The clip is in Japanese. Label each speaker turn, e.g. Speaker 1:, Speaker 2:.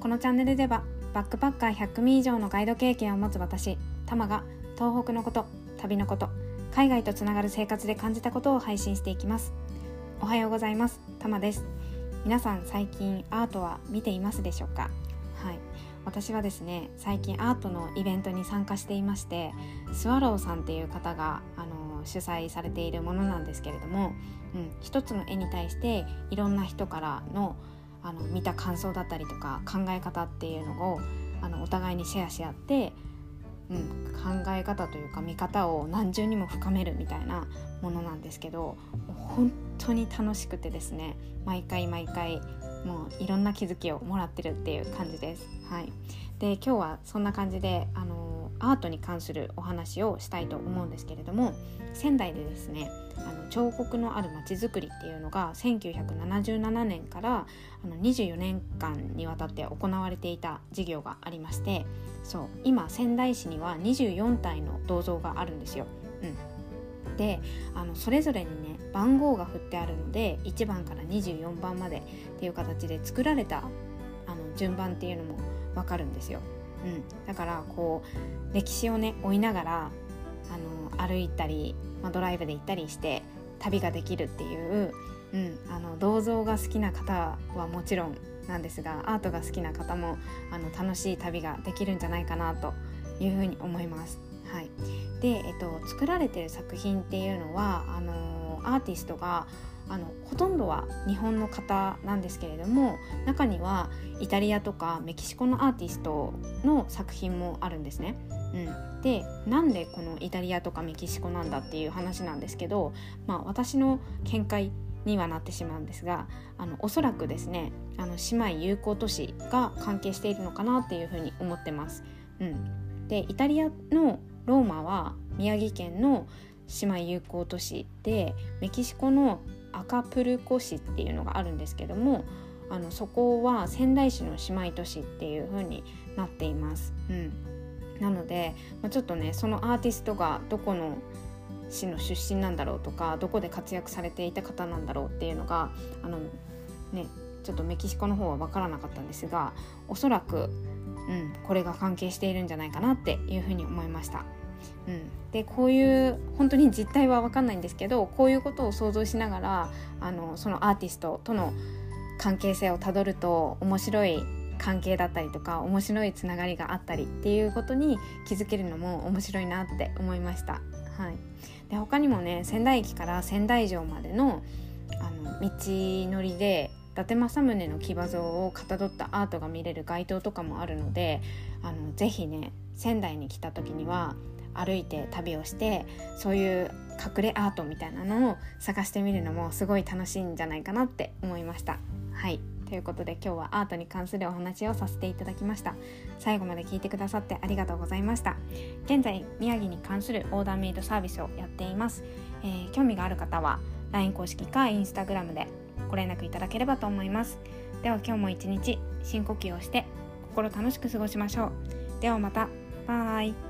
Speaker 1: このチャンネルではバックパッカー100組以上のガイド経験を持つ私タマが東北のこと旅のこと海外とつながる生活で感じたことを配信していきます。おはようございますタマです。皆さん最近アートは見ていますでしょうか？はい。私はですね最近アートのイベントに参加していましてスワローさんっていう方があの主催されているものなんですけれども、うん、一つの絵に対していろんな人からのあの見た感想だったりとか考え方っていうのをあのお互いにシェアし合って、うん、考え方というか見方を何重にも深めるみたいなものなんですけど本当に楽しくてですね毎回毎回もういろんな気づきをもらってるっていう感じです。はい、で今日はそんな感じであのアートに関するお話をしたいと思うんですけれども仙台でですねあの彫刻のあるまちづくりっていうのが1977年からあの24年間にわたって行われていた事業がありましてそう今仙台市には24体の銅像があるんですよ。うん、であのそれぞれにね番号が振ってあるので1番から24番までっていう形で作られたあの順番っていうのも分かるんですよ。うん、だからこう歴史をね追いながらあの歩いたり、まあ、ドライブで行ったりして旅ができるっていう、うん、あの銅像が好きな方はもちろんなんですがアートが好きな方もあの楽しい旅ができるんじゃないかなというふうに思います。はい、で、えっと、作られてる作品っていうのはあのアーティストがあのほとんどは日本の方なんですけれども中にはイタリアとかメキシコのアーティストの作品もあるんですね。うん、でなんでこのイタリアとかメキシコなんだっていう話なんですけど、まあ、私の見解にはなってしまうんですがあのおそらくですねあの姉妹友好都市が関係しているのかなっていうふうに思ってます。うん、でイタリアのローマは宮城県の姉妹友好都市でメキシコのアカプルコ市っていうのがあるんですけどもあのそこは仙台市の姉妹都市っていう風になっています。うん、なので、まあ、ちょっとねそのアーティストがどこの市の出身なんだろうとかどこで活躍されていた方なんだろうっていうのがあのねちょっとメキシコの方は分からなかったんですがおそらく、うん、これが関係しているんじゃないかなっていうふうに思いました。うん、でこういう本当に実態は分かんないんですけどこういうことを想像しながらあのそのアーティストとの関係性をたどると面白い関係だったりとか面白いつながりがあったりっていうことに気づけるのも面白いなって思いました。はい、で他にもね仙台駅から仙台城までのあの道のりで伊達政宗の騎馬像をかたどったアートが見れる街灯とかもあるのであのぜひね仙台に来た時には歩いて旅をしてそういう隠れアートみたいなのを探してみるのもすごい楽しいんじゃないかなって思いました。はい。ということで今日はアートに関するお話をさせていただきました。最後まで聞いてくださってありがとうございました。現在宮城に関するオーダーメイドサービスをやっています、えー、興味がある方は LINE 公式か Instagram でご連絡いただければと思います。では今日も一日深呼吸をして心楽しく過ごしましょう。ではまた。バイ。